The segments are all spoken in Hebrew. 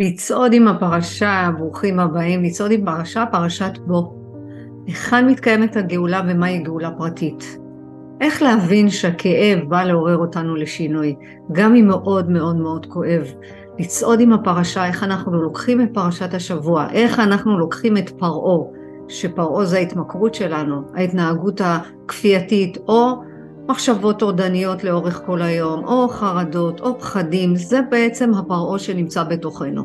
לצעוד עם הפרשה, ברוכים הבאים, לצעוד עם פרשה, פרשת בו. היכן מתקיימת הגאולה ומהי גאולה פרטית? איך להבין שהכאב בא לעורר אותנו לשינוי, גם אם מאוד מאוד מאוד כואב. לצעוד עם הפרשה, איך אנחנו לוקחים את פרשת השבוע, איך אנחנו לוקחים את פרעה, שפרעה זה ההתמכרות שלנו, ההתנהגות הכפייתית, או מחשבות טורדניות לאורך כל היום, או חרדות, או פחדים, זה בעצם הפרעה שנמצא בתוכנו.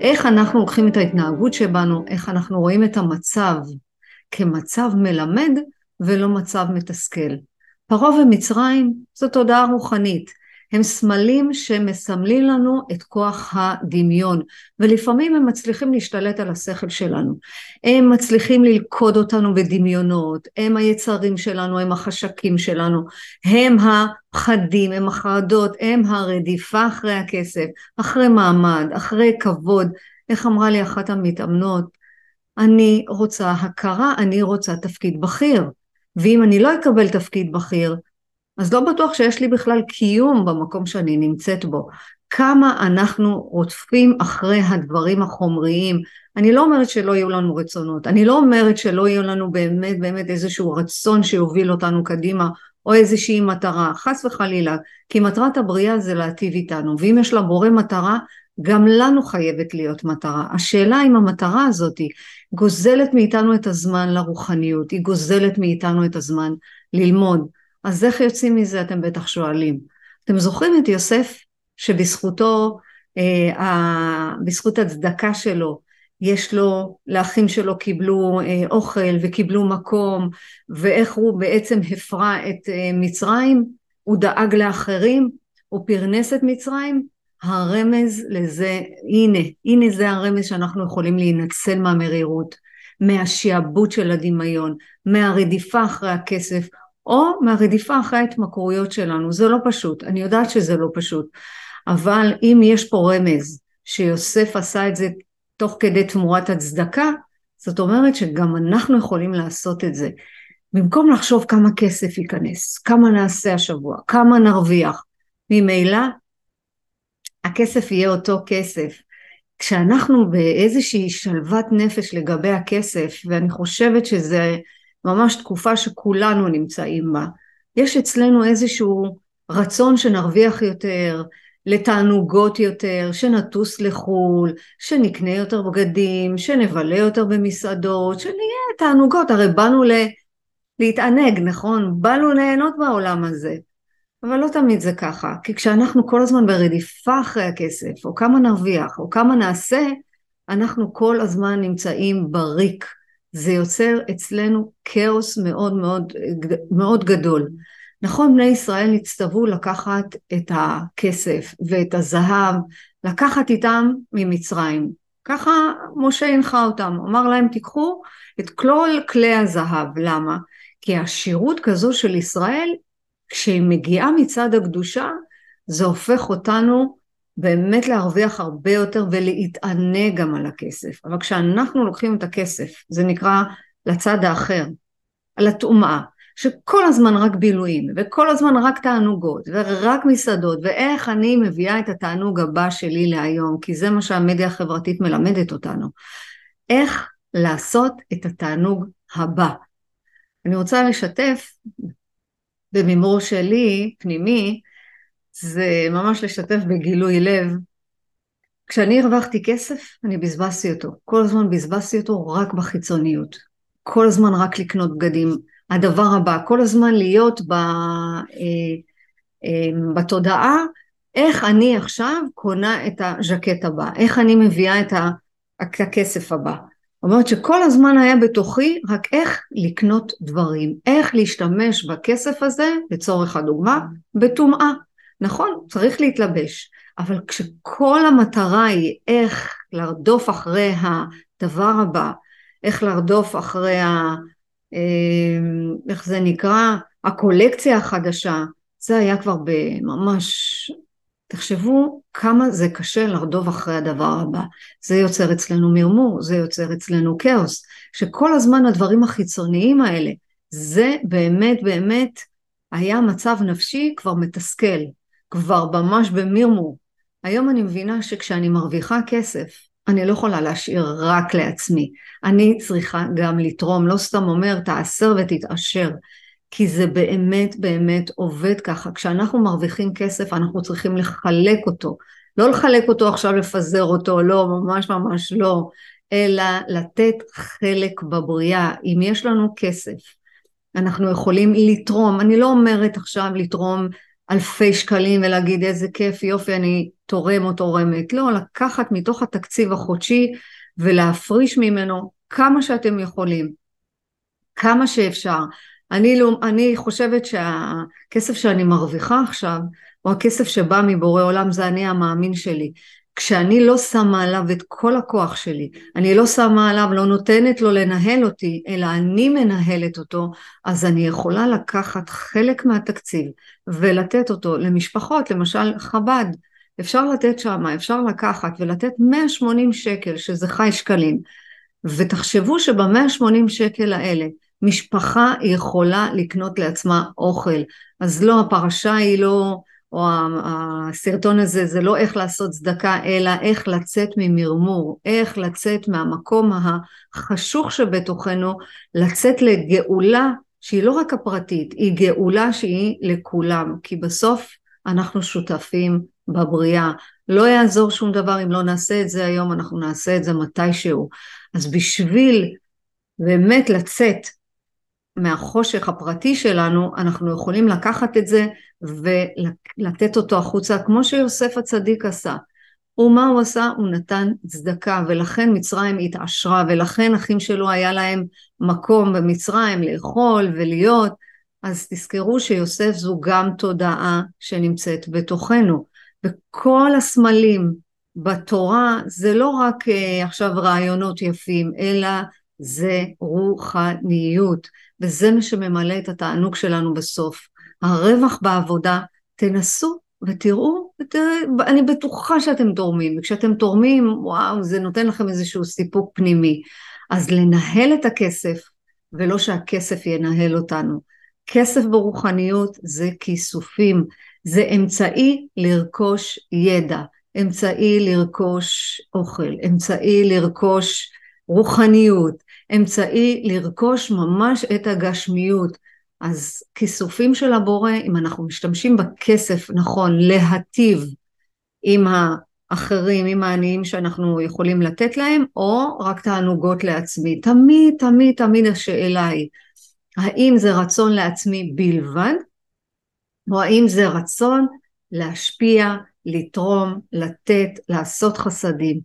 איך אנחנו לוקחים את ההתנהגות שבנו, איך אנחנו רואים את המצב כמצב מלמד ולא מצב מתסכל. פרעה ומצרים זו תודעה רוחנית. הם סמלים שמסמלים לנו את כוח הדמיון, ולפעמים הם מצליחים להשתלט על השכל שלנו. הם מצליחים ללכוד אותנו בדמיונות, הם היצרים שלנו, הם החשקים שלנו, הם הפחדים, הם החרדות, הם הרדיפה אחרי הכסף, אחרי מעמד, אחרי כבוד. איך אמרה לי אחת המתאמנות? אני רוצה הכרה, אני רוצה תפקיד בכיר. ואם אני לא אקבל תפקיד בכיר, אז לא בטוח שיש לי בכלל קיום במקום שאני נמצאת בו. כמה אנחנו רודפים אחרי הדברים החומריים. אני לא אומרת שלא יהיו לנו רצונות, אני לא אומרת שלא יהיו לנו באמת באמת איזשהו רצון שיוביל אותנו קדימה, או איזושהי מטרה, חס וחלילה, כי מטרת הבריאה זה להטיב איתנו, ואם יש לה בורא מטרה, גם לנו חייבת להיות מטרה. השאלה אם המטרה הזאת גוזלת מאיתנו את הזמן לרוחניות, היא גוזלת מאיתנו את הזמן ללמוד, אז איך יוצאים מזה אתם בטח שואלים. אתם זוכרים את יוסף שבזכותו, אה, בזכות הצדקה שלו, יש לו, לאחים שלו קיבלו אה, אוכל וקיבלו מקום, ואיך הוא בעצם הפרה את אה, מצרים, הוא דאג לאחרים, הוא פרנס את מצרים, הרמז לזה, הנה, הנה זה הרמז שאנחנו יכולים להינצל מהמרירות, מהשעבוד של הדמיון, מהרדיפה אחרי הכסף, או מהרדיפה אחרי ההתמכרויות שלנו. זה לא פשוט, אני יודעת שזה לא פשוט, אבל אם יש פה רמז שיוסף עשה את זה תוך כדי תמורת הצדקה, זאת אומרת שגם אנחנו יכולים לעשות את זה. במקום לחשוב כמה כסף ייכנס, כמה נעשה השבוע, כמה נרוויח, ממילא הכסף יהיה אותו כסף. כשאנחנו באיזושהי שלוות נפש לגבי הכסף, ואני חושבת שזה ממש תקופה שכולנו נמצאים בה. יש אצלנו איזשהו רצון שנרוויח יותר, לתענוגות יותר, שנטוס לחו"ל, שנקנה יותר בגדים, שנבלה יותר במסעדות, שנהיה תענוגות, הרי באנו ל... להתענג, נכון? באנו ליהנות בעולם הזה. אבל לא תמיד זה ככה, כי כשאנחנו כל הזמן ברדיפה אחרי הכסף, או כמה נרוויח, או כמה נעשה, אנחנו כל הזמן נמצאים בריק, זה יוצר אצלנו כאוס מאוד מאוד, מאוד גדול. נכון, בני ישראל נצטוו לקחת את הכסף ואת הזהב, לקחת איתם ממצרים. ככה משה הנחה אותם, אמר להם תיקחו את כל כלי הזהב, למה? כי השירות כזו של ישראל, כשהיא מגיעה מצד הקדושה, זה הופך אותנו באמת להרוויח הרבה יותר ולהתענג גם על הכסף. אבל כשאנחנו לוקחים את הכסף, זה נקרא לצד האחר, על הטומאה, שכל הזמן רק בילויים, וכל הזמן רק תענוגות, ורק מסעדות, ואיך אני מביאה את התענוג הבא שלי להיום, כי זה מה שהמדיה החברתית מלמדת אותנו. איך לעשות את התענוג הבא. אני רוצה לשתף במימור שלי, פנימי, זה ממש לשתף בגילוי לב. כשאני הרווחתי כסף, אני בזבזתי אותו. כל הזמן בזבזתי אותו רק בחיצוניות. כל הזמן רק לקנות בגדים. הדבר הבא, כל הזמן להיות ב, אה, אה, בתודעה, איך אני עכשיו קונה את הז'קט הבא, איך אני מביאה את הכסף הבא. אומרת שכל הזמן היה בתוכי רק איך לקנות דברים, איך להשתמש בכסף הזה, לצורך הדוגמה, בטומאה. נכון, צריך להתלבש, אבל כשכל המטרה היא איך לרדוף אחרי הדבר הבא, איך לרדוף אחרי ה... אה, איך זה נקרא? הקולקציה החדשה, זה היה כבר ממש... תחשבו כמה זה קשה לרדוף אחרי הדבר הבא. זה יוצר אצלנו מרמור, זה יוצר אצלנו כאוס, שכל הזמן הדברים החיצוניים האלה, זה באמת באמת היה מצב נפשי כבר מתסכל. כבר ממש במרמור. היום אני מבינה שכשאני מרוויחה כסף, אני לא יכולה להשאיר רק לעצמי. אני צריכה גם לתרום, לא סתם אומר תעשר ותתעשר. כי זה באמת באמת עובד ככה. כשאנחנו מרוויחים כסף אנחנו צריכים לחלק אותו. לא לחלק אותו עכשיו לפזר אותו, לא, ממש ממש לא, אלא לתת חלק בבריאה. אם יש לנו כסף, אנחנו יכולים לתרום, אני לא אומרת עכשיו לתרום אלפי שקלים ולהגיד איזה כיף, יופי, אני תורם או תורמת. לא, לקחת מתוך התקציב החודשי ולהפריש ממנו כמה שאתם יכולים, כמה שאפשר. אני, לא, אני חושבת שהכסף שאני מרוויחה עכשיו, או הכסף שבא מבורא עולם, זה אני המאמין שלי. כשאני לא שמה עליו את כל הכוח שלי, אני לא שמה עליו, לא נותנת לו לנהל אותי, אלא אני מנהלת אותו, אז אני יכולה לקחת חלק מהתקציב ולתת אותו למשפחות, למשל חב"ד, אפשר לתת שם, אפשר לקחת ולתת 180 שקל, שזה חי שקלים, ותחשבו שב-180 שקל האלה, משפחה יכולה לקנות לעצמה אוכל, אז לא, הפרשה היא לא... או הסרטון הזה זה לא איך לעשות צדקה אלא איך לצאת ממרמור, איך לצאת מהמקום החשוך שבתוכנו, לצאת לגאולה שהיא לא רק הפרטית, היא גאולה שהיא לכולם, כי בסוף אנחנו שותפים בבריאה. לא יעזור שום דבר אם לא נעשה את זה היום, אנחנו נעשה את זה מתישהו. אז בשביל באמת לצאת מהחושך הפרטי שלנו, אנחנו יכולים לקחת את זה ולתת אותו החוצה, כמו שיוסף הצדיק עשה. ומה הוא עשה? הוא נתן צדקה, ולכן מצרים התעשרה, ולכן אחים שלו היה להם מקום במצרים לאכול ולהיות. אז תזכרו שיוסף זו גם תודעה שנמצאת בתוכנו. וכל הסמלים בתורה זה לא רק uh, עכשיו רעיונות יפים, אלא זה רוחניות, וזה מה שממלא את התענוג שלנו בסוף. הרווח בעבודה, תנסו ותראו, אני בטוחה שאתם תורמים, וכשאתם תורמים, וואו, זה נותן לכם איזשהו סיפוק פנימי. אז לנהל את הכסף, ולא שהכסף ינהל אותנו. כסף ברוחניות זה כיסופים, זה אמצעי לרכוש ידע, אמצעי לרכוש אוכל, אמצעי לרכוש רוחניות, אמצעי לרכוש ממש את הגשמיות. אז כיסופים של הבורא, אם אנחנו משתמשים בכסף נכון להטיב עם האחרים, עם העניים שאנחנו יכולים לתת להם, או רק תענוגות לעצמי. תמיד, תמיד, תמיד השאלה היא, האם זה רצון לעצמי בלבד, או האם זה רצון להשפיע, לתרום, לתת, לעשות חסדים.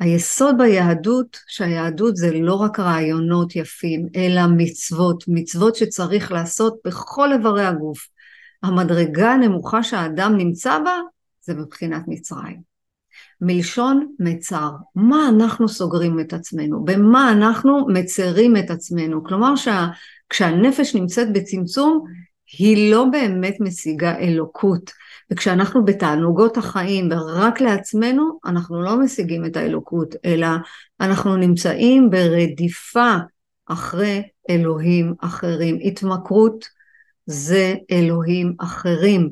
היסוד ביהדות, שהיהדות זה לא רק רעיונות יפים, אלא מצוות, מצוות שצריך לעשות בכל איברי הגוף. המדרגה הנמוכה שהאדם נמצא בה, זה מבחינת מצרים. מלשון מצר, מה אנחנו סוגרים את עצמנו? במה אנחנו מצרים את עצמנו? כלומר שכשהנפש נמצאת בצמצום, היא לא באמת משיגה אלוקות. וכשאנחנו בתענוגות החיים ורק לעצמנו, אנחנו לא משיגים את האלוקות, אלא אנחנו נמצאים ברדיפה אחרי אלוהים אחרים. התמכרות זה אלוהים אחרים.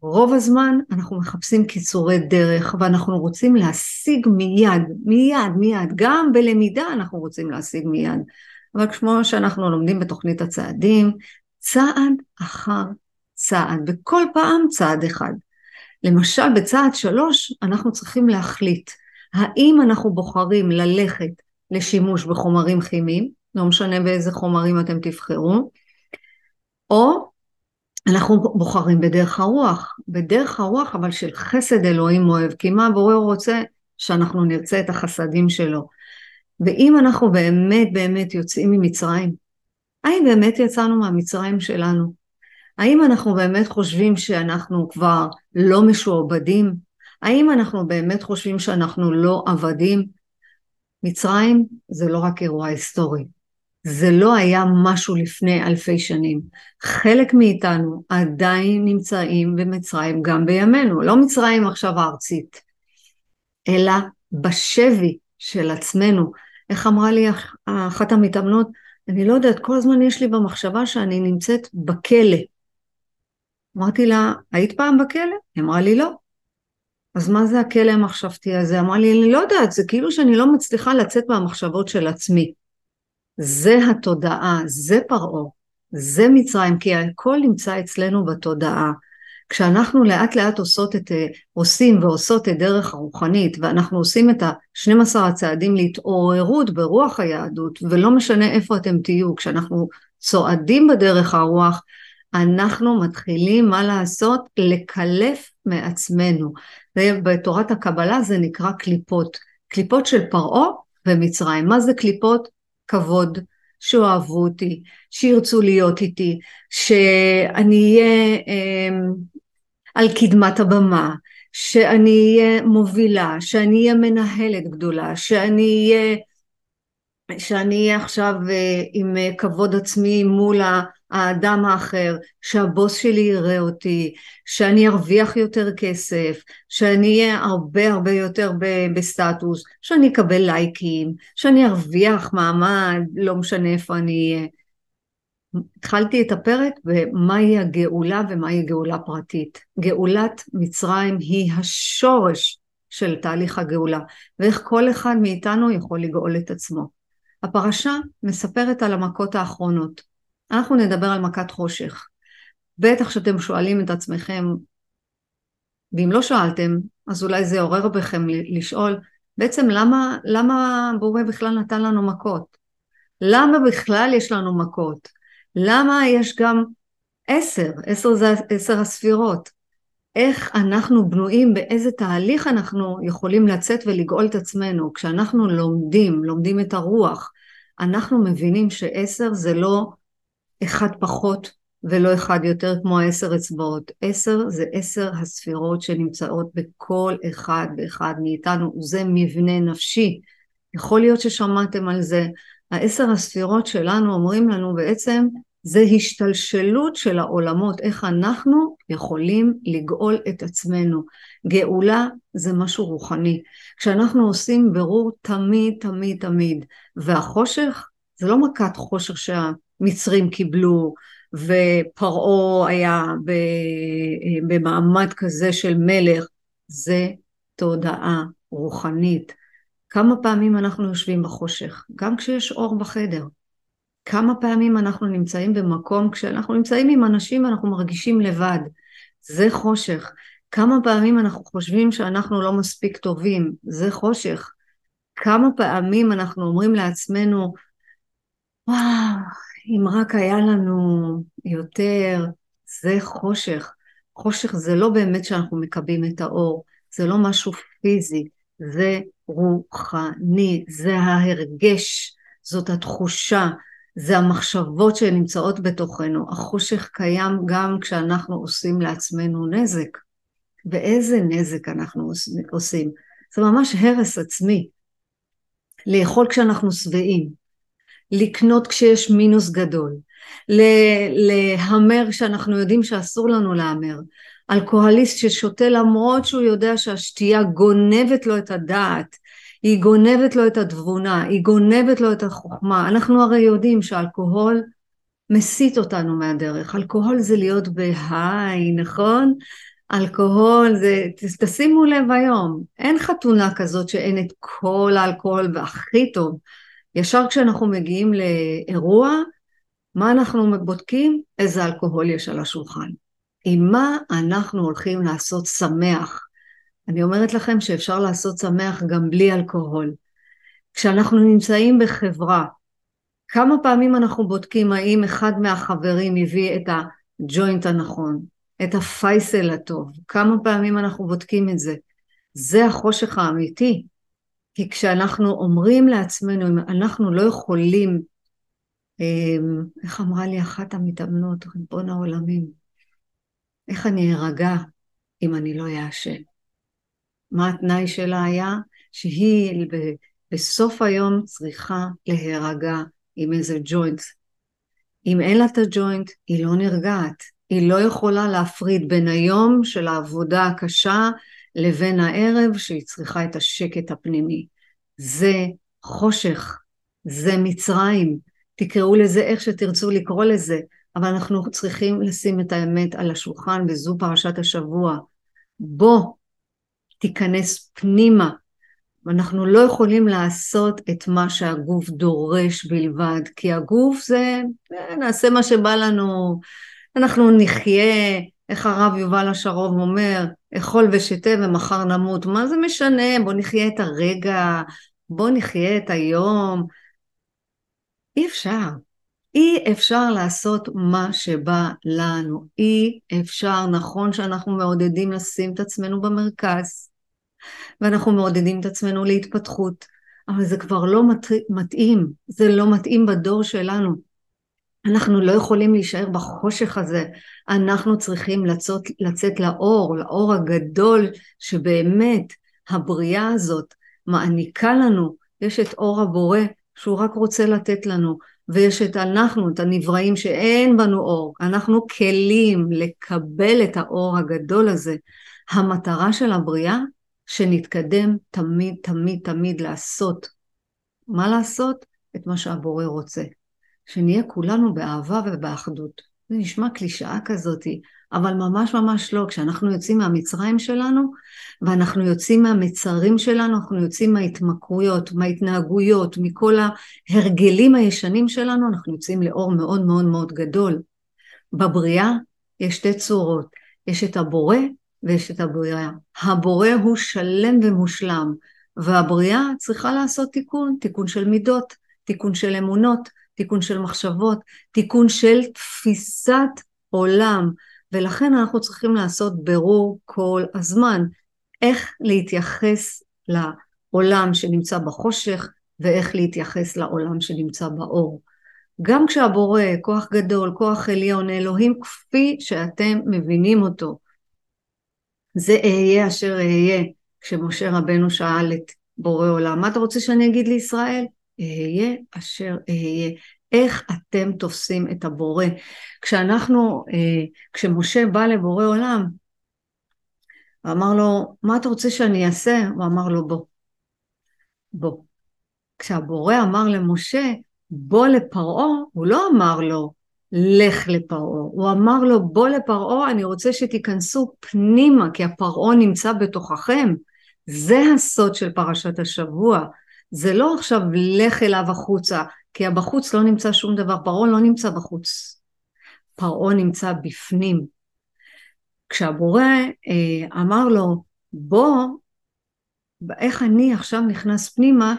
רוב הזמן אנחנו מחפשים קיצורי דרך ואנחנו רוצים להשיג מיד, מיד, מיד. גם בלמידה אנחנו רוצים להשיג מיד. אבל כמו שאנחנו לומדים בתוכנית הצעדים, צעד אחר צעד, וכל פעם צעד אחד. למשל בצעד שלוש אנחנו צריכים להחליט האם אנחנו בוחרים ללכת לשימוש בחומרים כימיים, לא משנה באיזה חומרים אתם תבחרו, או אנחנו בוחרים בדרך הרוח, בדרך הרוח אבל של חסד אלוהים אוהב, כי מה הבורא רוצה? שאנחנו נרצה את החסדים שלו. ואם אנחנו באמת באמת יוצאים ממצרים, האם באמת יצאנו מהמצרים שלנו? האם אנחנו באמת חושבים שאנחנו כבר לא משועבדים? האם אנחנו באמת חושבים שאנחנו לא עבדים? מצרים זה לא רק אירוע היסטורי, זה לא היה משהו לפני אלפי שנים. חלק מאיתנו עדיין נמצאים במצרים גם בימינו, לא מצרים עכשיו הארצית, אלא בשבי של עצמנו. איך אמרה לי אחת המתאמנות? אני לא יודעת, כל הזמן יש לי במחשבה שאני נמצאת בכלא. אמרתי לה, היית פעם בכלא? היא אמרה לי לא. אז מה זה הכלא המחשבתי הזה? אמרה לי, אני לא יודעת, זה כאילו שאני לא מצליחה לצאת מהמחשבות של עצמי. זה התודעה, זה פרעה, זה מצרים, כי הכל נמצא אצלנו בתודעה. כשאנחנו לאט לאט עושות את, אה, עושים ועושות את דרך הרוחנית, ואנחנו עושים את ה-12 הצעדים להתעוררות ברוח היהדות, ולא משנה איפה אתם תהיו, כשאנחנו צועדים בדרך הרוח, אנחנו מתחילים, מה לעשות? לקלף מעצמנו. בתורת הקבלה זה נקרא קליפות. קליפות של פרעה ומצרים. מה זה קליפות? כבוד, שאוהבו אותי, שירצו להיות איתי, שאני אהיה אה, על קדמת הבמה, שאני אהיה מובילה, שאני אהיה מנהלת גדולה, שאני אהיה, שאני אהיה עכשיו אה, עם אה, כבוד עצמי מול האדם האחר, שהבוס שלי יראה אותי, שאני ארוויח יותר כסף, שאני אהיה הרבה הרבה יותר בסטטוס, שאני אקבל לייקים, שאני ארוויח מעמד, לא משנה איפה אני אהיה. התחלתי את הפרק במהי הגאולה ומהי גאולה פרטית. גאולת מצרים היא השורש של תהליך הגאולה, ואיך כל אחד מאיתנו יכול לגאול את עצמו. הפרשה מספרת על המכות האחרונות. אנחנו נדבר על מכת חושך. בטח שאתם שואלים את עצמכם, ואם לא שאלתם, אז אולי זה יעורר בכם לשאול, בעצם למה, למה בורא בכלל נתן לנו מכות? למה בכלל יש לנו מכות? למה יש גם עשר, עשר זה עשר הספירות? איך אנחנו בנויים, באיזה תהליך אנחנו יכולים לצאת ולגאול את עצמנו. כשאנחנו לומדים, לומדים את הרוח, אנחנו מבינים שעשר זה לא אחד פחות ולא אחד יותר כמו העשר אצבעות. עשר זה עשר הספירות שנמצאות בכל אחד ואחד מאיתנו, זה מבנה נפשי. יכול להיות ששמעתם על זה. העשר הספירות שלנו אומרים לנו בעצם זה השתלשלות של העולמות, איך אנחנו יכולים לגאול את עצמנו. גאולה זה משהו רוחני. כשאנחנו עושים ברור תמיד תמיד תמיד, והחושך זה לא מכת חושך שהמצרים קיבלו ופרעה היה במעמד כזה של מלך, זה תודעה רוחנית. כמה פעמים אנחנו יושבים בחושך, גם כשיש אור בחדר. כמה פעמים אנחנו נמצאים במקום, כשאנחנו נמצאים עם אנשים ואנחנו מרגישים לבד, זה חושך. כמה פעמים אנחנו חושבים שאנחנו לא מספיק טובים, זה חושך. כמה פעמים אנחנו אומרים לעצמנו, וואו, אם רק היה לנו יותר, זה חושך. חושך זה לא באמת שאנחנו מקבלים את האור, זה לא משהו פיזי, זה רוחני, זה ההרגש, זאת התחושה, זה המחשבות שנמצאות בתוכנו. החושך קיים גם כשאנחנו עושים לעצמנו נזק. ואיזה נזק אנחנו עושים? זה ממש הרס עצמי. לאכול כשאנחנו שבעים, לקנות כשיש מינוס גדול, להמר כשאנחנו יודעים שאסור לנו להמר, אלכוהוליסט ששותה למרות שהוא יודע שהשתייה גונבת לו את הדעת, היא גונבת לו את התבונה, היא גונבת לו את החוכמה. אנחנו הרי יודעים שאלכוהול מסיט אותנו מהדרך. אלכוהול זה להיות בהיי, נכון? אלכוהול זה, תשימו לב היום, אין חתונה כזאת שאין את כל האלכוהול והכי טוב. ישר כשאנחנו מגיעים לאירוע, מה אנחנו בודקים? איזה אלכוהול יש על השולחן. עם מה אנחנו הולכים לעשות שמח? אני אומרת לכם שאפשר לעשות שמח גם בלי אלכוהול. כשאנחנו נמצאים בחברה, כמה פעמים אנחנו בודקים האם אחד מהחברים הביא את הג'וינט הנכון, את הפייסל הטוב, כמה פעמים אנחנו בודקים את זה. זה החושך האמיתי. כי כשאנחנו אומרים לעצמנו, אם אנחנו לא יכולים, אמ, איך אמרה לי אחת המתאמנות, ריבון העולמים, איך אני ארגע אם אני לא אעשן? מה התנאי שלה היה? שהיא בסוף היום צריכה להירגע עם איזה ג'וינט. אם אין לה את הג'וינט, היא לא נרגעת. היא לא יכולה להפריד בין היום של העבודה הקשה לבין הערב שהיא צריכה את השקט הפנימי. זה חושך, זה מצרים, תקראו לזה איך שתרצו לקרוא לזה, אבל אנחנו צריכים לשים את האמת על השולחן וזו פרשת השבוע. בוא תיכנס פנימה. ואנחנו לא יכולים לעשות את מה שהגוף דורש בלבד, כי הגוף זה, אה, נעשה מה שבא לנו, אנחנו נחיה, איך הרב יובל השרוב אומר, אכול ושתה ומחר נמות, מה זה משנה, בוא נחיה את הרגע, בוא נחיה את היום. אי אפשר. אי אפשר לעשות מה שבא לנו. אי אפשר, נכון שאנחנו מעודדים לשים את עצמנו במרכז, ואנחנו מעודדים את עצמנו להתפתחות, אבל זה כבר לא מתאים, זה לא מתאים בדור שלנו. אנחנו לא יכולים להישאר בחושך הזה, אנחנו צריכים לצאת, לצאת לאור, לאור הגדול שבאמת הבריאה הזאת מעניקה לנו, יש את אור הבורא שהוא רק רוצה לתת לנו, ויש את אנחנו, את הנבראים שאין בנו אור, אנחנו כלים לקבל את האור הגדול הזה. המטרה של הבריאה שנתקדם תמיד תמיד תמיד לעשות. מה לעשות? את מה שהבורא רוצה. שנהיה כולנו באהבה ובאחדות. זה נשמע קלישאה כזאתי, אבל ממש ממש לא. כשאנחנו יוצאים מהמצרים שלנו, ואנחנו יוצאים מהמצרים שלנו, אנחנו יוצאים מההתמכרויות, מההתנהגויות, מכל ההרגלים הישנים שלנו, אנחנו יוצאים לאור מאוד מאוד מאוד גדול. בבריאה יש שתי צורות, יש את הבורא ויש את הבריאה. הבורא הוא שלם ומושלם, והבריאה צריכה לעשות תיקון, תיקון של מידות, תיקון של אמונות, תיקון של מחשבות, תיקון של תפיסת עולם, ולכן אנחנו צריכים לעשות ברור כל הזמן איך להתייחס לעולם שנמצא בחושך ואיך להתייחס לעולם שנמצא באור. גם כשהבורא, כוח גדול, כוח עליון, אלוהים כפי שאתם מבינים אותו, זה אהיה אשר אהיה, כשמשה רבנו שאל את בורא עולם, מה אתה רוצה שאני אגיד לישראל? אהיה אשר אהיה. איך אתם תופסים את הבורא? כשאנחנו, אה, כשמשה בא לבורא עולם, ואמר לו, מה אתה רוצה שאני אעשה? הוא אמר לו, בוא. בוא. כשהבורא אמר למשה, בוא לפרעה, הוא לא אמר לו, לך לפרעה. הוא אמר לו, בוא לפרעה, אני רוצה שתיכנסו פנימה, כי הפרעה נמצא בתוככם. זה הסוד של פרשת השבוע. זה לא עכשיו לך אליו החוצה, כי בחוץ לא נמצא שום דבר, פרעה לא נמצא בחוץ. פרעה נמצא בפנים. כשהבורא אה, אמר לו, בוא, איך אני עכשיו נכנס פנימה,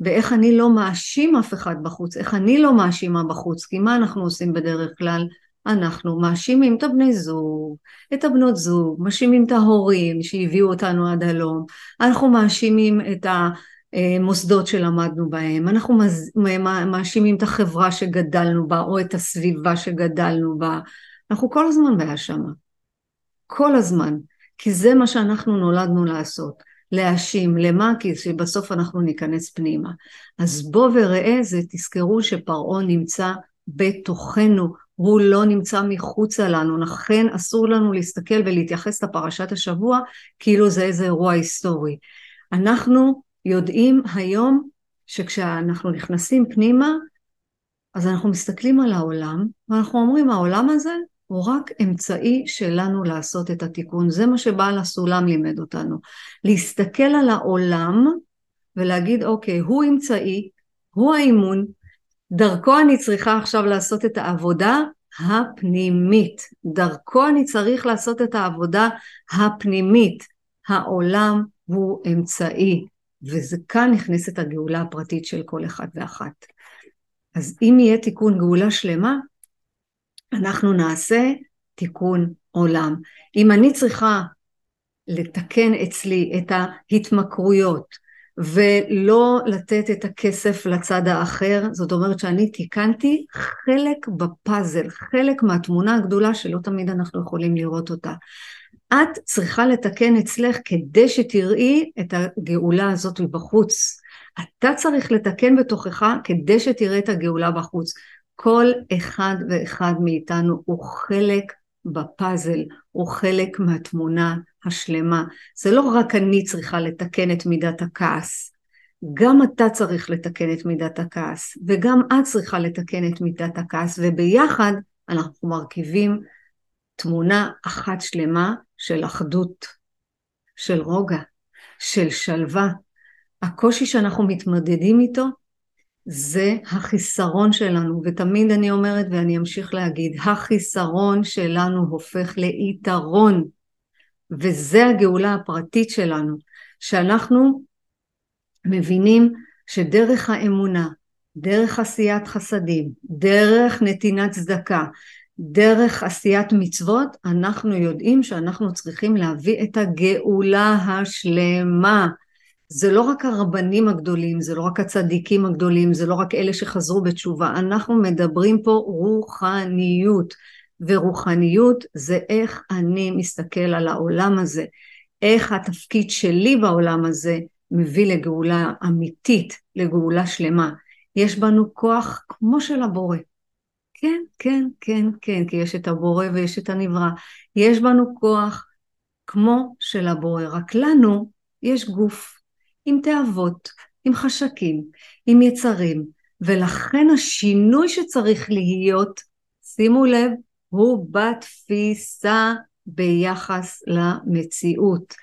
ואיך אני לא מאשים אף אחד בחוץ, איך אני לא מאשימה בחוץ, כי מה אנחנו עושים בדרך כלל? אנחנו מאשימים את הבני זוג, את הבנות זוג, מאשימים את ההורים שהביאו אותנו עד הלום, אנחנו מאשימים את המוסדות שלמדנו בהם, אנחנו מאשימים את החברה שגדלנו בה או את הסביבה שגדלנו בה, אנחנו כל הזמן בהאשמה, כל הזמן, כי זה מה שאנחנו נולדנו לעשות. להאשים, למה? כי שבסוף אנחנו ניכנס פנימה. אז בוא וראה זה, תזכרו שפרעה נמצא בתוכנו, הוא לא נמצא מחוצה לנו, לכן אסור לנו להסתכל ולהתייחס לפרשת השבוע כאילו זה איזה אירוע היסטורי. אנחנו יודעים היום שכשאנחנו נכנסים פנימה, אז אנחנו מסתכלים על העולם, ואנחנו אומרים העולם הזה הוא רק אמצעי שלנו לעשות את התיקון. זה מה שבעל הסולם לימד אותנו. להסתכל על העולם ולהגיד, אוקיי, הוא אמצעי, הוא האימון, דרכו אני צריכה עכשיו לעשות את העבודה הפנימית. דרכו אני צריך לעשות את העבודה הפנימית. העולם הוא אמצעי, וכאן נכנסת הגאולה הפרטית של כל אחד ואחת. אז אם יהיה תיקון גאולה שלמה, אנחנו נעשה תיקון עולם. אם אני צריכה לתקן אצלי את ההתמכרויות ולא לתת את הכסף לצד האחר, זאת אומרת שאני תיקנתי חלק בפאזל, חלק מהתמונה הגדולה שלא תמיד אנחנו יכולים לראות אותה. את צריכה לתקן אצלך כדי שתראי את הגאולה הזאת מבחוץ. אתה צריך לתקן בתוכך כדי שתראה את הגאולה בחוץ. כל אחד ואחד מאיתנו הוא חלק בפאזל, הוא חלק מהתמונה השלמה. זה לא רק אני צריכה לתקן את מידת הכעס, גם אתה צריך לתקן את מידת הכעס, וגם את צריכה לתקן את מידת הכעס, וביחד אנחנו מרכיבים תמונה אחת שלמה של אחדות, של רוגע, של שלווה. הקושי שאנחנו מתמודדים איתו זה החיסרון שלנו, ותמיד אני אומרת ואני אמשיך להגיד, החיסרון שלנו הופך ליתרון, וזה הגאולה הפרטית שלנו, שאנחנו מבינים שדרך האמונה, דרך עשיית חסדים, דרך נתינת צדקה, דרך עשיית מצוות, אנחנו יודעים שאנחנו צריכים להביא את הגאולה השלמה. זה לא רק הרבנים הגדולים, זה לא רק הצדיקים הגדולים, זה לא רק אלה שחזרו בתשובה, אנחנו מדברים פה רוחניות, ורוחניות זה איך אני מסתכל על העולם הזה, איך התפקיד שלי בעולם הזה מביא לגאולה אמיתית, לגאולה שלמה. יש בנו כוח כמו של הבורא. כן, כן, כן, כן, כי יש את הבורא ויש את הנברא. יש בנו כוח כמו של הבורא, רק לנו יש גוף עם תאוות, עם חשקים, עם יצרים, ולכן השינוי שצריך להיות, שימו לב, הוא בתפיסה ביחס למציאות.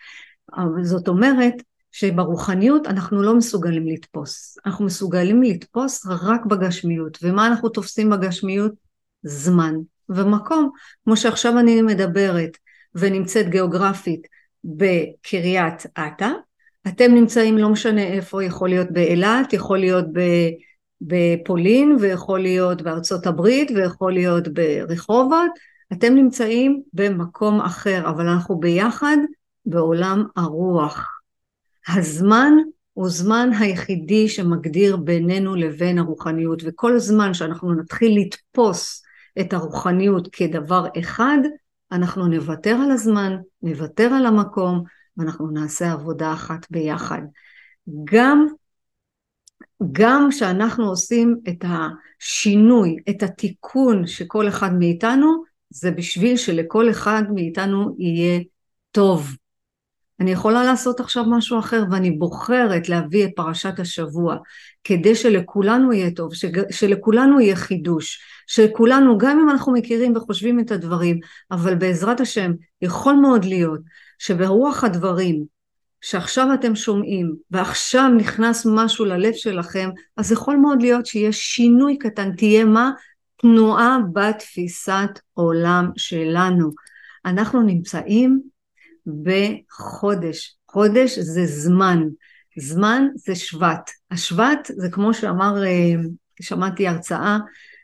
זאת אומרת, שברוחניות אנחנו לא מסוגלים לתפוס. אנחנו מסוגלים לתפוס רק בגשמיות. ומה אנחנו תופסים בגשמיות? זמן ומקום. כמו שעכשיו אני מדברת ונמצאת גיאוגרפית בקריית אתא, אתם נמצאים לא משנה איפה, יכול להיות באילת, יכול להיות בפולין ויכול להיות בארצות הברית ויכול להיות ברחובות, אתם נמצאים במקום אחר, אבל אנחנו ביחד בעולם הרוח. הזמן הוא זמן היחידי שמגדיר בינינו לבין הרוחניות וכל זמן שאנחנו נתחיל לתפוס את הרוחניות כדבר אחד אנחנו נוותר על הזמן, נוותר על המקום ואנחנו נעשה עבודה אחת ביחד. גם גם כשאנחנו עושים את השינוי, את התיקון שכל אחד מאיתנו, זה בשביל שלכל אחד מאיתנו יהיה טוב. אני יכולה לעשות עכשיו משהו אחר ואני בוחרת להביא את פרשת השבוע כדי שלכולנו יהיה טוב, שלכולנו יהיה חידוש, שכולנו, גם אם אנחנו מכירים וחושבים את הדברים, אבל בעזרת השם יכול מאוד להיות שברוח הדברים שעכשיו אתם שומעים ועכשיו נכנס משהו ללב שלכם, אז יכול מאוד להיות שיש שינוי קטן, תהיה מה? תנועה בתפיסת עולם שלנו. אנחנו נמצאים בחודש. חודש זה זמן, זמן זה שבט. השבט זה כמו שאמר, אה, שמעתי הרצאה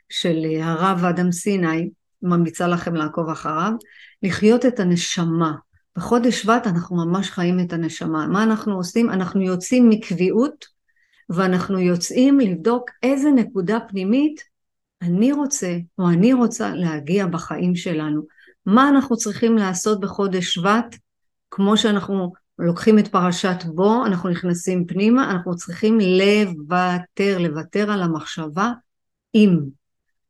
של אה, הרב אדם סיני, ממליצה לכם לעקוב אחריו, לחיות את הנשמה. בחודש שבט אנחנו ממש חיים את הנשמה. מה אנחנו עושים? אנחנו יוצאים מקביעות ואנחנו יוצאים לבדוק איזה נקודה פנימית אני רוצה או אני רוצה להגיע בחיים שלנו. מה אנחנו צריכים לעשות בחודש שבט? כמו שאנחנו לוקחים את פרשת בו, אנחנו נכנסים פנימה, אנחנו צריכים לוותר, לוותר על המחשבה אם.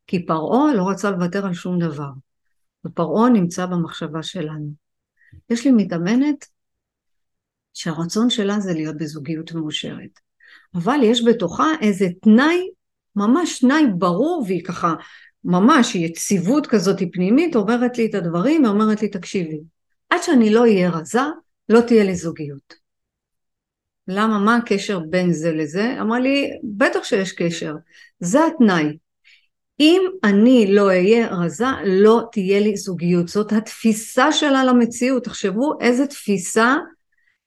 כי פרעה לא רצה לוותר על שום דבר. ופרעה נמצא במחשבה שלנו. יש לי מתאמנת שהרצון שלה זה להיות בזוגיות מאושרת. אבל יש בתוכה איזה תנאי, ממש תנאי ברור, והיא ככה, ממש יציבות כזאת פנימית, אומרת לי את הדברים, ואומרת לי, תקשיבי, עד שאני לא אהיה רזה, לא תהיה לי זוגיות. למה? מה הקשר בין זה לזה? אמרה לי, בטח שיש קשר, זה התנאי. אם אני לא אהיה רזה, לא תהיה לי זוגיות. זאת התפיסה שלה למציאות. תחשבו איזה תפיסה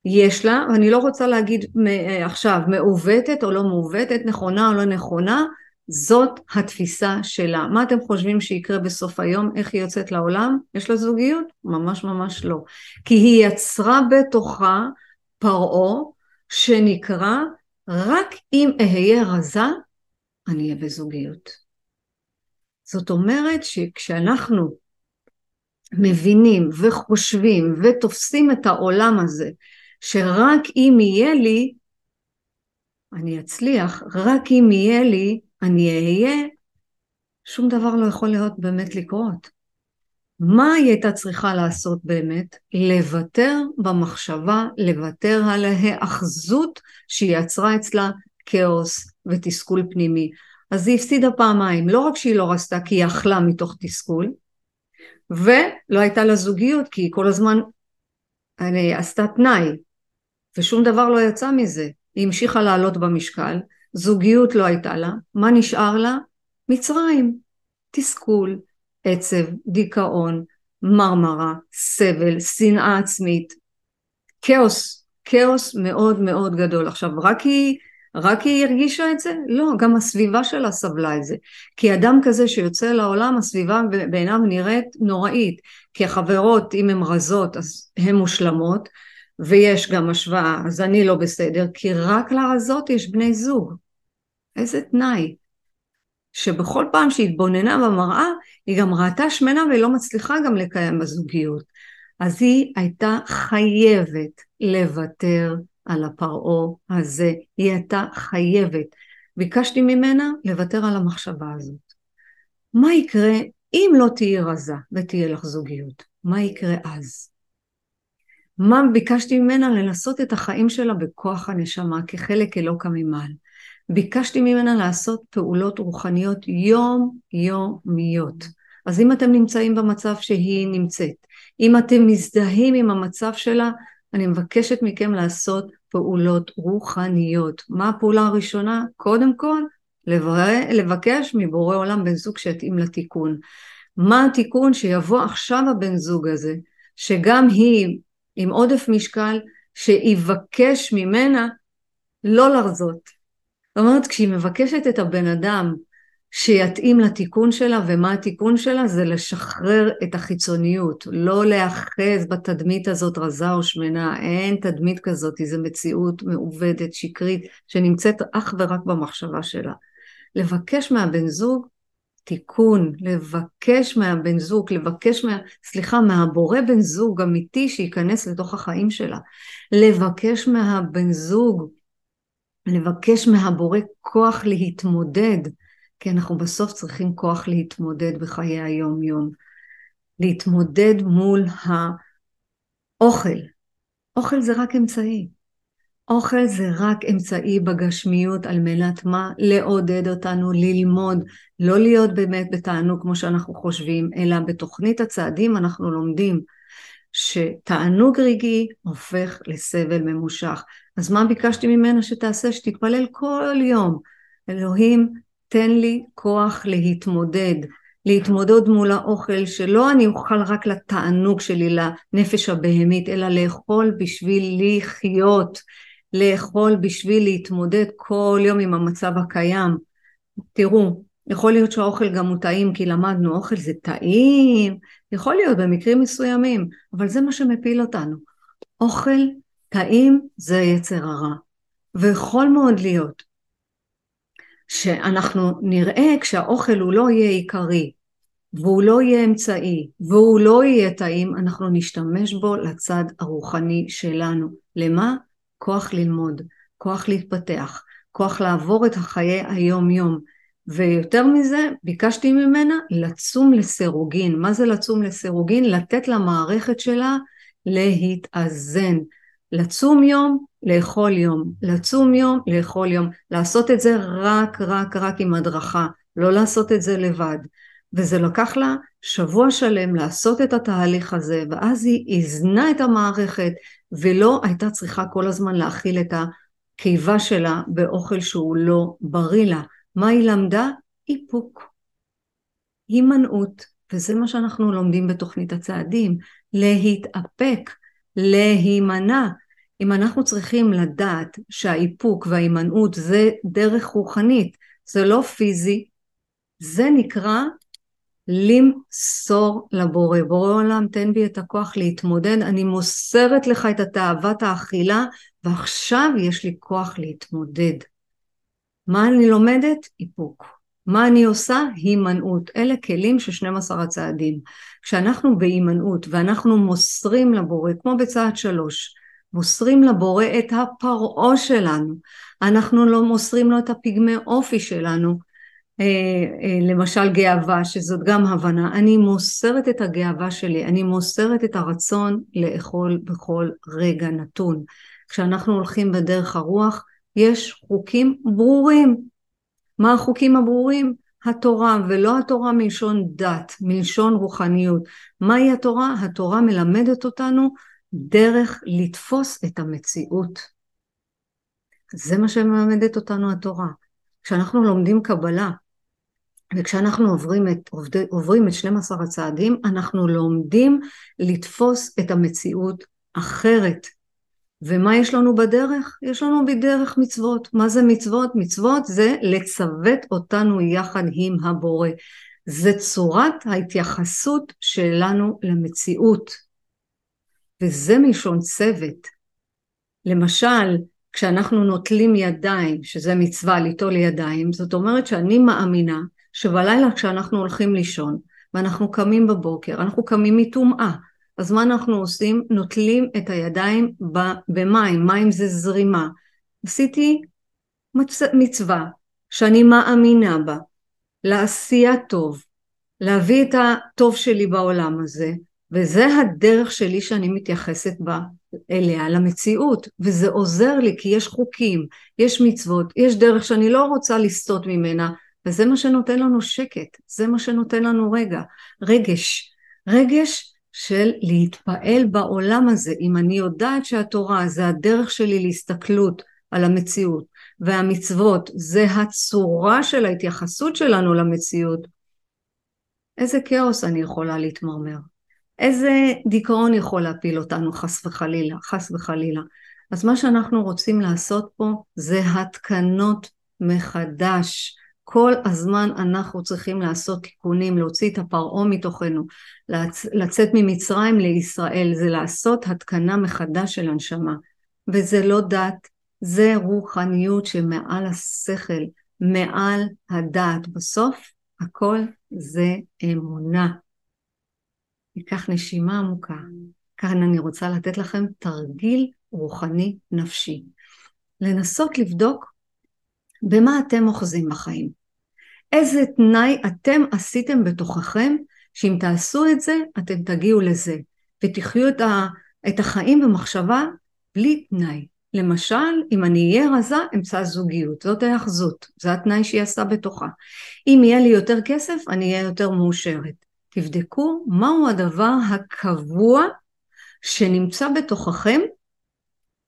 יש לה, ואני לא רוצה להגיד עכשיו מעוותת או לא מעוותת, נכונה או לא נכונה, זאת התפיסה שלה. מה אתם חושבים שיקרה בסוף היום? איך היא יוצאת לעולם? יש לה זוגיות? ממש ממש לא. כי היא יצרה בתוכה פרעה שנקרא רק אם אהיה רזה אני אהיה בזוגיות. זאת אומרת שכשאנחנו מבינים וחושבים ותופסים את העולם הזה שרק אם יהיה לי אני אצליח, רק אם יהיה לי אני אהיה, שום דבר לא יכול להיות באמת לקרות. מה היא הייתה צריכה לעשות באמת? לוותר במחשבה, לוותר על ההאחזות שהיא יצרה אצלה כאוס ותסכול פנימי. אז היא הפסידה פעמיים, לא רק שהיא לא רצתה כי היא אכלה מתוך תסכול, ולא הייתה לה זוגיות כי היא כל הזמן אני, עשתה תנאי. ושום דבר לא יצא מזה. היא המשיכה לעלות במשקל, זוגיות לא הייתה לה, מה נשאר לה? מצרים. תסכול, עצב, דיכאון, מרמרה, סבל, שנאה עצמית, כאוס, כאוס מאוד מאוד גדול. עכשיו, רק היא, רק היא הרגישה את זה? לא, גם הסביבה שלה סבלה את זה. כי אדם כזה שיוצא לעולם, הסביבה בעיניו נראית נוראית. כי החברות, אם הן רזות, אז הן מושלמות, ויש גם השוואה, אז אני לא בסדר, כי רק לרזות יש בני זוג. איזה תנאי. שבכל פעם שהתבוננה במראה, היא גם ראתה שמנה והיא לא מצליחה גם לקיים בזוגיות. אז היא הייתה חייבת לוותר על הפרעה הזה, היא הייתה חייבת. ביקשתי ממנה לוותר על המחשבה הזאת. מה יקרה אם לא תהיי רזה ותהיה לך זוגיות? מה יקרה אז? מה ביקשתי ממנה לנסות את החיים שלה בכוח הנשמה כחלק אלוקא ממעל. ביקשתי ממנה לעשות פעולות רוחניות יומיומיות. אז אם אתם נמצאים במצב שהיא נמצאת, אם אתם מזדהים עם המצב שלה, אני מבקשת מכם לעשות פעולות רוחניות. מה הפעולה הראשונה? קודם כל, לבקש מבורא עולם בן זוג שיתאים לתיקון. מה התיקון? שיבוא עכשיו הבן זוג הזה, שגם היא עם עודף משקל, שיבקש ממנה לא לרזות. זאת אומרת, כשהיא מבקשת את הבן אדם שיתאים לתיקון שלה, ומה התיקון שלה? זה לשחרר את החיצוניות, לא להיאחז בתדמית הזאת רזה או שמנה, אין תדמית כזאת, זו מציאות מעובדת, שקרית, שנמצאת אך ורק במחשבה שלה. לבקש מהבן זוג תיקון, לבקש מהבן זוג, לבקש מה... סליחה, מהבורא בן זוג אמיתי שייכנס לתוך החיים שלה. לבקש מהבן זוג, לבקש מהבורא כוח להתמודד, כי אנחנו בסוף צריכים כוח להתמודד בחיי היום יום. להתמודד מול האוכל. אוכל זה רק אמצעי. אוכל זה רק אמצעי בגשמיות על מנת מה? לעודד אותנו ללמוד, לא להיות באמת בתענוג כמו שאנחנו חושבים, אלא בתוכנית הצעדים אנחנו לומדים שתענוג רגעי הופך לסבל ממושך. אז מה ביקשתי ממנה שתעשה? שתתפלל כל יום. אלוהים, תן לי כוח להתמודד, להתמודד מול האוכל, שלא אני אוכל רק לתענוג שלי, לנפש הבהמית, אלא לאכול בשביל לחיות. לאכול בשביל להתמודד כל יום עם המצב הקיים. תראו, יכול להיות שהאוכל גם הוא טעים כי למדנו אוכל זה טעים, יכול להיות במקרים מסוימים, אבל זה מה שמפיל אותנו. אוכל טעים זה יצר הרע, ויכול מאוד להיות שאנחנו נראה כשהאוכל הוא לא יהיה עיקרי, והוא לא יהיה אמצעי, והוא לא יהיה טעים, אנחנו נשתמש בו לצד הרוחני שלנו. למה? כוח ללמוד, כוח להתפתח, כוח לעבור את החיי היום יום. ויותר מזה, ביקשתי ממנה לצום לסירוגין. מה זה לצום לסירוגין? לתת למערכת שלה להתאזן. לצום יום, לאכול יום. לצום יום, לאכול יום. לעשות את זה רק, רק, רק עם הדרכה. לא לעשות את זה לבד. וזה לקח לה שבוע שלם לעשות את התהליך הזה, ואז היא איזנה את המערכת, ולא הייתה צריכה כל הזמן להאכיל את הקיבה שלה באוכל שהוא לא בריא לה. מה היא למדה? איפוק. הימנעות, וזה מה שאנחנו לומדים בתוכנית הצעדים, להתאפק, להימנע. אם אנחנו צריכים לדעת שהאיפוק וההימנעות זה דרך רוחנית, זה לא פיזי, זה נקרא למסור לבורא. בורא עולם תן בי את הכוח להתמודד, אני מוסרת לך את התאוות האכילה ועכשיו יש לי כוח להתמודד. מה אני לומדת? איפוק. מה אני עושה? הימנעות. אלה כלים של 12 הצעדים. כשאנחנו בהימנעות ואנחנו מוסרים לבורא, כמו בצעד שלוש, מוסרים לבורא את הפרעה שלנו, אנחנו לא מוסרים לו את הפגמי אופי שלנו, אה, אה, למשל גאווה, שזאת גם הבנה, אני מוסרת את הגאווה שלי, אני מוסרת את הרצון לאכול בכל רגע נתון. כשאנחנו הולכים בדרך הרוח, יש חוקים ברורים. מה החוקים הברורים? התורה, ולא התורה מלשון דת, מלשון רוחניות. מהי התורה? התורה מלמדת אותנו דרך לתפוס את המציאות. זה מה שמלמדת אותנו התורה. כשאנחנו לומדים קבלה, וכשאנחנו עוברים את, עוברים את 12 הצעדים, אנחנו לומדים לתפוס את המציאות אחרת. ומה יש לנו בדרך? יש לנו בדרך מצוות. מה זה מצוות? מצוות זה לצוות אותנו יחד עם הבורא. זה צורת ההתייחסות שלנו למציאות. וזה מלשון צוות. למשל, כשאנחנו נוטלים ידיים, שזה מצווה ליטול ידיים, זאת אומרת שאני מאמינה שבלילה כשאנחנו הולכים לישון ואנחנו קמים בבוקר, אנחנו קמים מטומאה, אז מה אנחנו עושים? נוטלים את הידיים במים, מים זה זרימה. עשיתי מצווה שאני מאמינה בה, לעשייה טוב, להביא את הטוב שלי בעולם הזה, וזה הדרך שלי שאני מתייחסת בה אליה, למציאות, וזה עוזר לי כי יש חוקים, יש מצוות, יש דרך שאני לא רוצה לסטות ממנה, וזה מה שנותן לנו שקט, זה מה שנותן לנו רגע, רגש, רגש של להתפעל בעולם הזה, אם אני יודעת שהתורה זה הדרך שלי להסתכלות על המציאות, והמצוות זה הצורה של ההתייחסות שלנו למציאות, איזה כאוס אני יכולה להתמרמר, איזה דיכאון יכול להפיל אותנו חס וחלילה, חס וחלילה. אז מה שאנחנו רוצים לעשות פה זה התקנות מחדש. כל הזמן אנחנו צריכים לעשות תיקונים, להוציא את הפרעה מתוכנו, לצ... לצאת ממצרים לישראל, זה לעשות התקנה מחדש של הנשמה. וזה לא דת, זה רוחניות שמעל השכל, מעל הדעת. בסוף הכל זה אמונה. ניקח נשימה עמוקה. כאן אני רוצה לתת לכם תרגיל רוחני נפשי. לנסות לבדוק במה אתם אוחזים בחיים. איזה תנאי אתם עשיתם בתוככם, שאם תעשו את זה, אתם תגיעו לזה, ותחיו את, ה, את החיים במחשבה בלי תנאי. למשל, אם אני אהיה רזה, אמצא זוגיות, זאת ההאחזות, זה התנאי שהיא עשתה בתוכה. אם יהיה לי יותר כסף, אני אהיה יותר מאושרת. תבדקו מהו הדבר הקבוע שנמצא בתוככם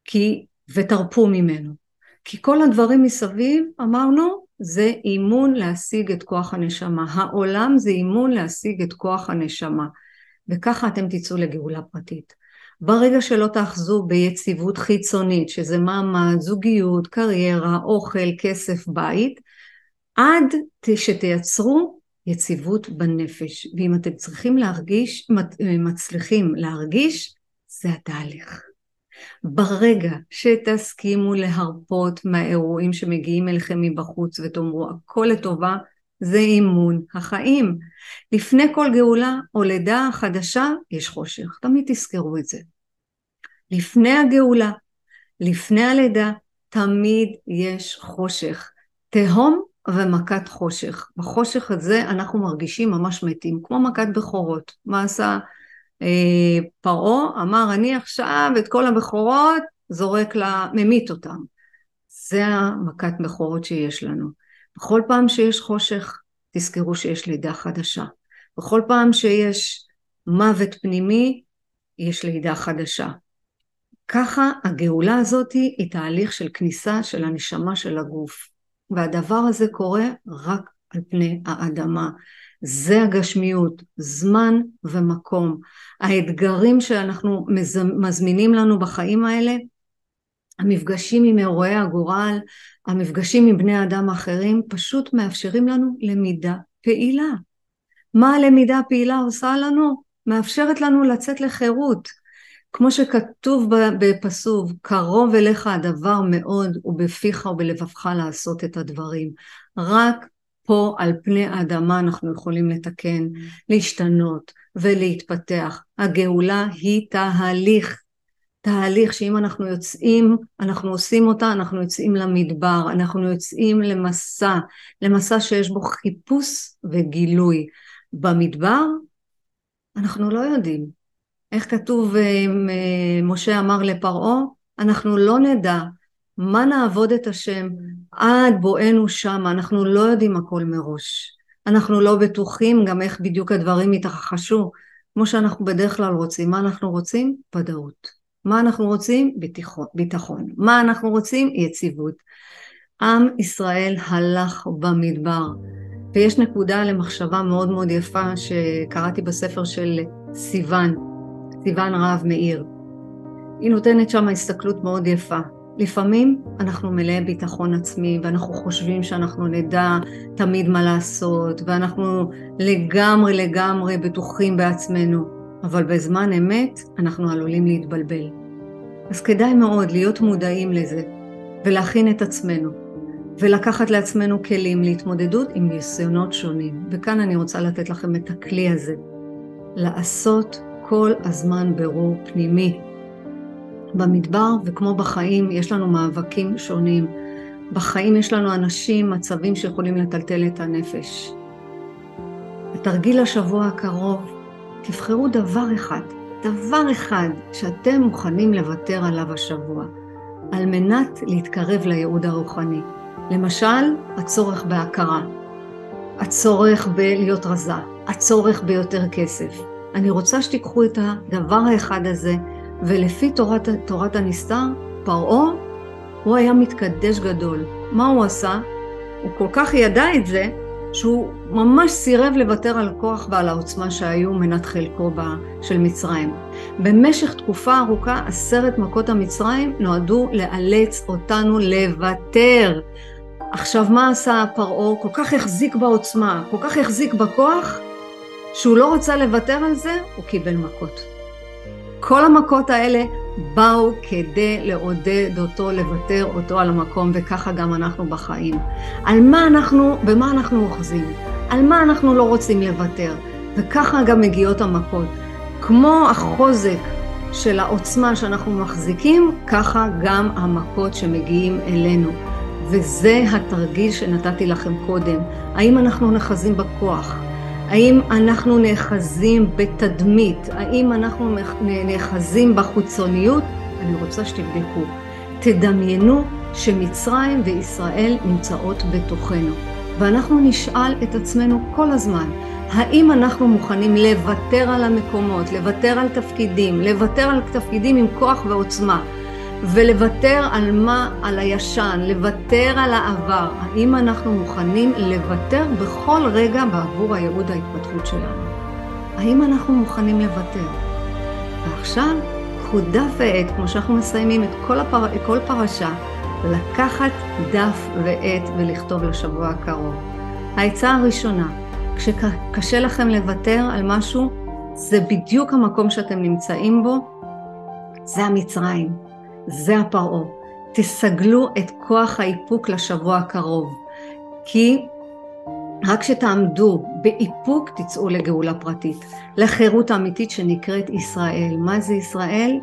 כי, ותרפו ממנו. כי כל הדברים מסביב, אמרנו, זה אימון להשיג את כוח הנשמה. העולם זה אימון להשיג את כוח הנשמה. וככה אתם תצאו לגאולה פרטית. ברגע שלא תאחזו ביציבות חיצונית, שזה מעמד, זוגיות, קריירה, אוכל, כסף, בית, עד שתייצרו יציבות בנפש. ואם אתם צריכים להרגיש, מצליחים להרגיש, זה התהליך. ברגע שתסכימו להרפות מהאירועים שמגיעים אליכם מבחוץ ותאמרו הכל לטובה, זה אימון החיים. לפני כל גאולה או לידה חדשה יש חושך, תמיד תזכרו את זה. לפני הגאולה, לפני הלידה, תמיד יש חושך. תהום ומכת חושך. בחושך הזה אנחנו מרגישים ממש מתים, כמו מכת בכורות. מה עשה אה, פרעה? אמר אני עכשיו את כל הבכורות זורק לה, ממית אותם. זה המכת בכורות שיש לנו. בכל פעם שיש חושך, תזכרו שיש לידה חדשה. בכל פעם שיש מוות פנימי, יש לידה חדשה. ככה הגאולה הזאת היא תהליך של כניסה של הנשמה של הגוף. והדבר הזה קורה רק על פני האדמה. זה הגשמיות, זמן ומקום. האתגרים שאנחנו מזמינים לנו בחיים האלה, המפגשים עם אירועי הגורל, המפגשים עם בני אדם האחרים, פשוט מאפשרים לנו למידה פעילה. מה הלמידה הפעילה עושה לנו? מאפשרת לנו לצאת לחירות. כמו שכתוב בפסוק, קרוב אליך הדבר מאוד ובפיך ובלבבך לעשות את הדברים. רק פה על פני האדמה אנחנו יכולים לתקן, להשתנות ולהתפתח. הגאולה היא תהליך, תהליך שאם אנחנו יוצאים, אנחנו עושים אותה, אנחנו יוצאים למדבר, אנחנו יוצאים למסע, למסע שיש בו חיפוש וגילוי. במדבר אנחנו לא יודעים, איך כתוב, אה, משה אמר לפרעה, אנחנו לא נדע מה נעבוד את השם עד בואנו שם, אנחנו לא יודעים הכל מראש. אנחנו לא בטוחים גם איך בדיוק הדברים יתרחשו, כמו שאנחנו בדרך כלל רוצים. מה אנחנו רוצים? ודאות. מה אנחנו רוצים? ביטחון. מה אנחנו רוצים? יציבות. עם ישראל הלך במדבר, ויש נקודה למחשבה מאוד מאוד יפה שקראתי בספר של סיוון, סיוון רהב מאיר. היא נותנת שם הסתכלות מאוד יפה. לפעמים אנחנו מלאי ביטחון עצמי ואנחנו חושבים שאנחנו נדע תמיד מה לעשות ואנחנו לגמרי לגמרי בטוחים בעצמנו, אבל בזמן אמת אנחנו עלולים להתבלבל. אז כדאי מאוד להיות מודעים לזה ולהכין את עצמנו ולקחת לעצמנו כלים להתמודדות עם ניסיונות שונים. וכאן אני רוצה לתת לכם את הכלי הזה, לעשות כל הזמן ברור פנימי. במדבר וכמו בחיים יש לנו מאבקים שונים. בחיים יש לנו אנשים, מצבים שיכולים לטלטל את הנפש. בתרגיל השבוע הקרוב, תבחרו דבר אחד, דבר אחד שאתם מוכנים לוותר עליו השבוע, על מנת להתקרב לייעוד הרוחני. למשל, הצורך בהכרה, הצורך בלהיות רזה, הצורך ביותר כסף. אני רוצה שתיקחו את הדבר האחד הזה, ולפי תורת, תורת הנסתר, פרעה, הוא היה מתקדש גדול. מה הוא עשה? הוא כל כך ידע את זה, שהוא ממש סירב לוותר על הכוח ועל העוצמה שהיו מנת חלקו של מצרים. במשך תקופה ארוכה עשרת מכות המצרים נועדו לאלץ אותנו לוותר. עכשיו מה עשה פרעה? כל כך החזיק בעוצמה, כל כך החזיק בכוח, שהוא לא רצה לוותר על זה, הוא קיבל מכות. כל המכות האלה באו כדי לעודד אותו, לוותר אותו על המקום, וככה גם אנחנו בחיים. על מה אנחנו, במה אנחנו אוחזים? על מה אנחנו לא רוצים לוותר? וככה גם מגיעות המכות. כמו החוזק של העוצמה שאנחנו מחזיקים, ככה גם המכות שמגיעים אלינו. וזה התרגיל שנתתי לכם קודם. האם אנחנו נחזים בכוח? האם אנחנו נאחזים בתדמית? האם אנחנו נאחזים בחוצוניות? אני רוצה שתבדקו. תדמיינו שמצרים וישראל נמצאות בתוכנו, ואנחנו נשאל את עצמנו כל הזמן, האם אנחנו מוכנים לוותר על המקומות, לוותר על תפקידים, לוותר על תפקידים עם כוח ועוצמה, ולוותר על מה? על הישן, לוותר על העבר. האם אנחנו מוכנים לוותר בכל רגע בעבור הייעוד ההתפתחות שלנו? האם אנחנו מוכנים לוותר? ועכשיו, קחו דף ועט, כמו שאנחנו מסיימים את כל, הפר... כל פרשה, לקחת דף ועט ולכתוב לשבוע הקרוב. העצה הראשונה, כשקשה לכם לוותר על משהו, זה בדיוק המקום שאתם נמצאים בו, זה המצרים. זה הפרעה. תסגלו את כוח האיפוק לשבוע הקרוב, כי רק כשתעמדו באיפוק תצאו לגאולה פרטית, לחירות האמיתית שנקראת ישראל. מה זה ישראל?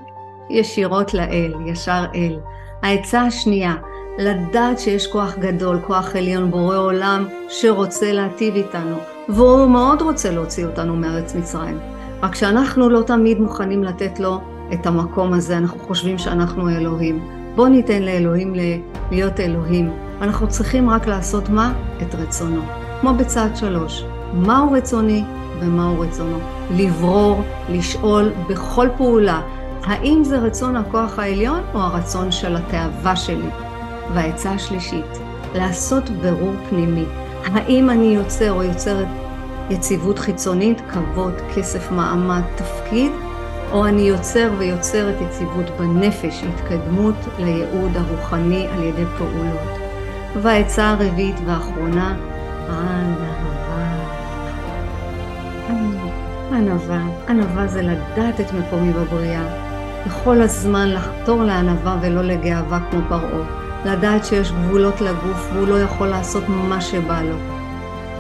ישירות לאל, ישר אל. העצה השנייה, לדעת שיש כוח גדול, כוח עליון, בורא עולם, שרוצה להטיב איתנו, והוא מאוד רוצה להוציא אותנו מארץ מצרים. רק שאנחנו לא תמיד מוכנים לתת לו את המקום הזה, אנחנו חושבים שאנחנו אלוהים. בואו ניתן לאלוהים להיות אלוהים. אנחנו צריכים רק לעשות מה? את רצונו. כמו בצעד שלוש, מהו רצוני ומהו רצונו. לברור, לשאול בכל פעולה, האם זה רצון הכוח העליון או הרצון של התאווה שלי. והעצה השלישית, לעשות ברור פנימי. האם אני יוצר או יוצרת יציבות חיצונית, כבוד, כסף, מעמד, תפקיד, או אני יוצר ויוצרת יציבות בנפש, התקדמות לייעוד הרוחני על ידי פעולות. והעצה הרביעית והאחרונה, ענווה. ענווה. ענווה זה לדעת את מקומי בבריאה. בכל הזמן לחתור לענווה ולא לגאווה כמו פרעה. לדעת שיש גבולות לגוף והוא לא יכול לעשות מה שבא לו.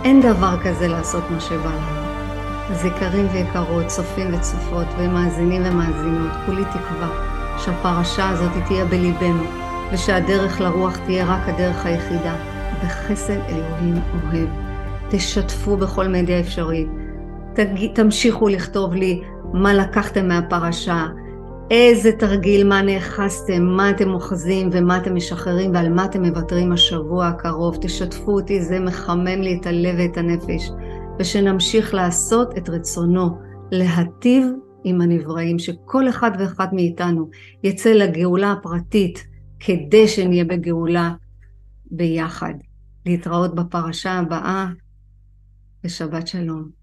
אין דבר כזה לעשות מה שבא לנו. אז יקרים ויקרות, צופים וצופות ומאזינים ומאזינות, כולי תקווה שהפרשה הזאת תהיה בליבנו ושהדרך לרוח תהיה רק הדרך היחידה, בחסד אלוהים אוהב. תשתפו בכל מדיה אפשרית, תג... תמשיכו לכתוב לי מה לקחתם מהפרשה, איזה תרגיל, מה נאחזתם, מה אתם אוחזים ומה אתם משחררים ועל מה אתם מוותרים השבוע הקרוב. תשתפו אותי, זה מחמם לי את הלב ואת הנפש. ושנמשיך לעשות את רצונו, להטיב עם הנבראים, שכל אחד ואחד מאיתנו יצא לגאולה הפרטית כדי שנהיה בגאולה ביחד. להתראות בפרשה הבאה ושבת שלום.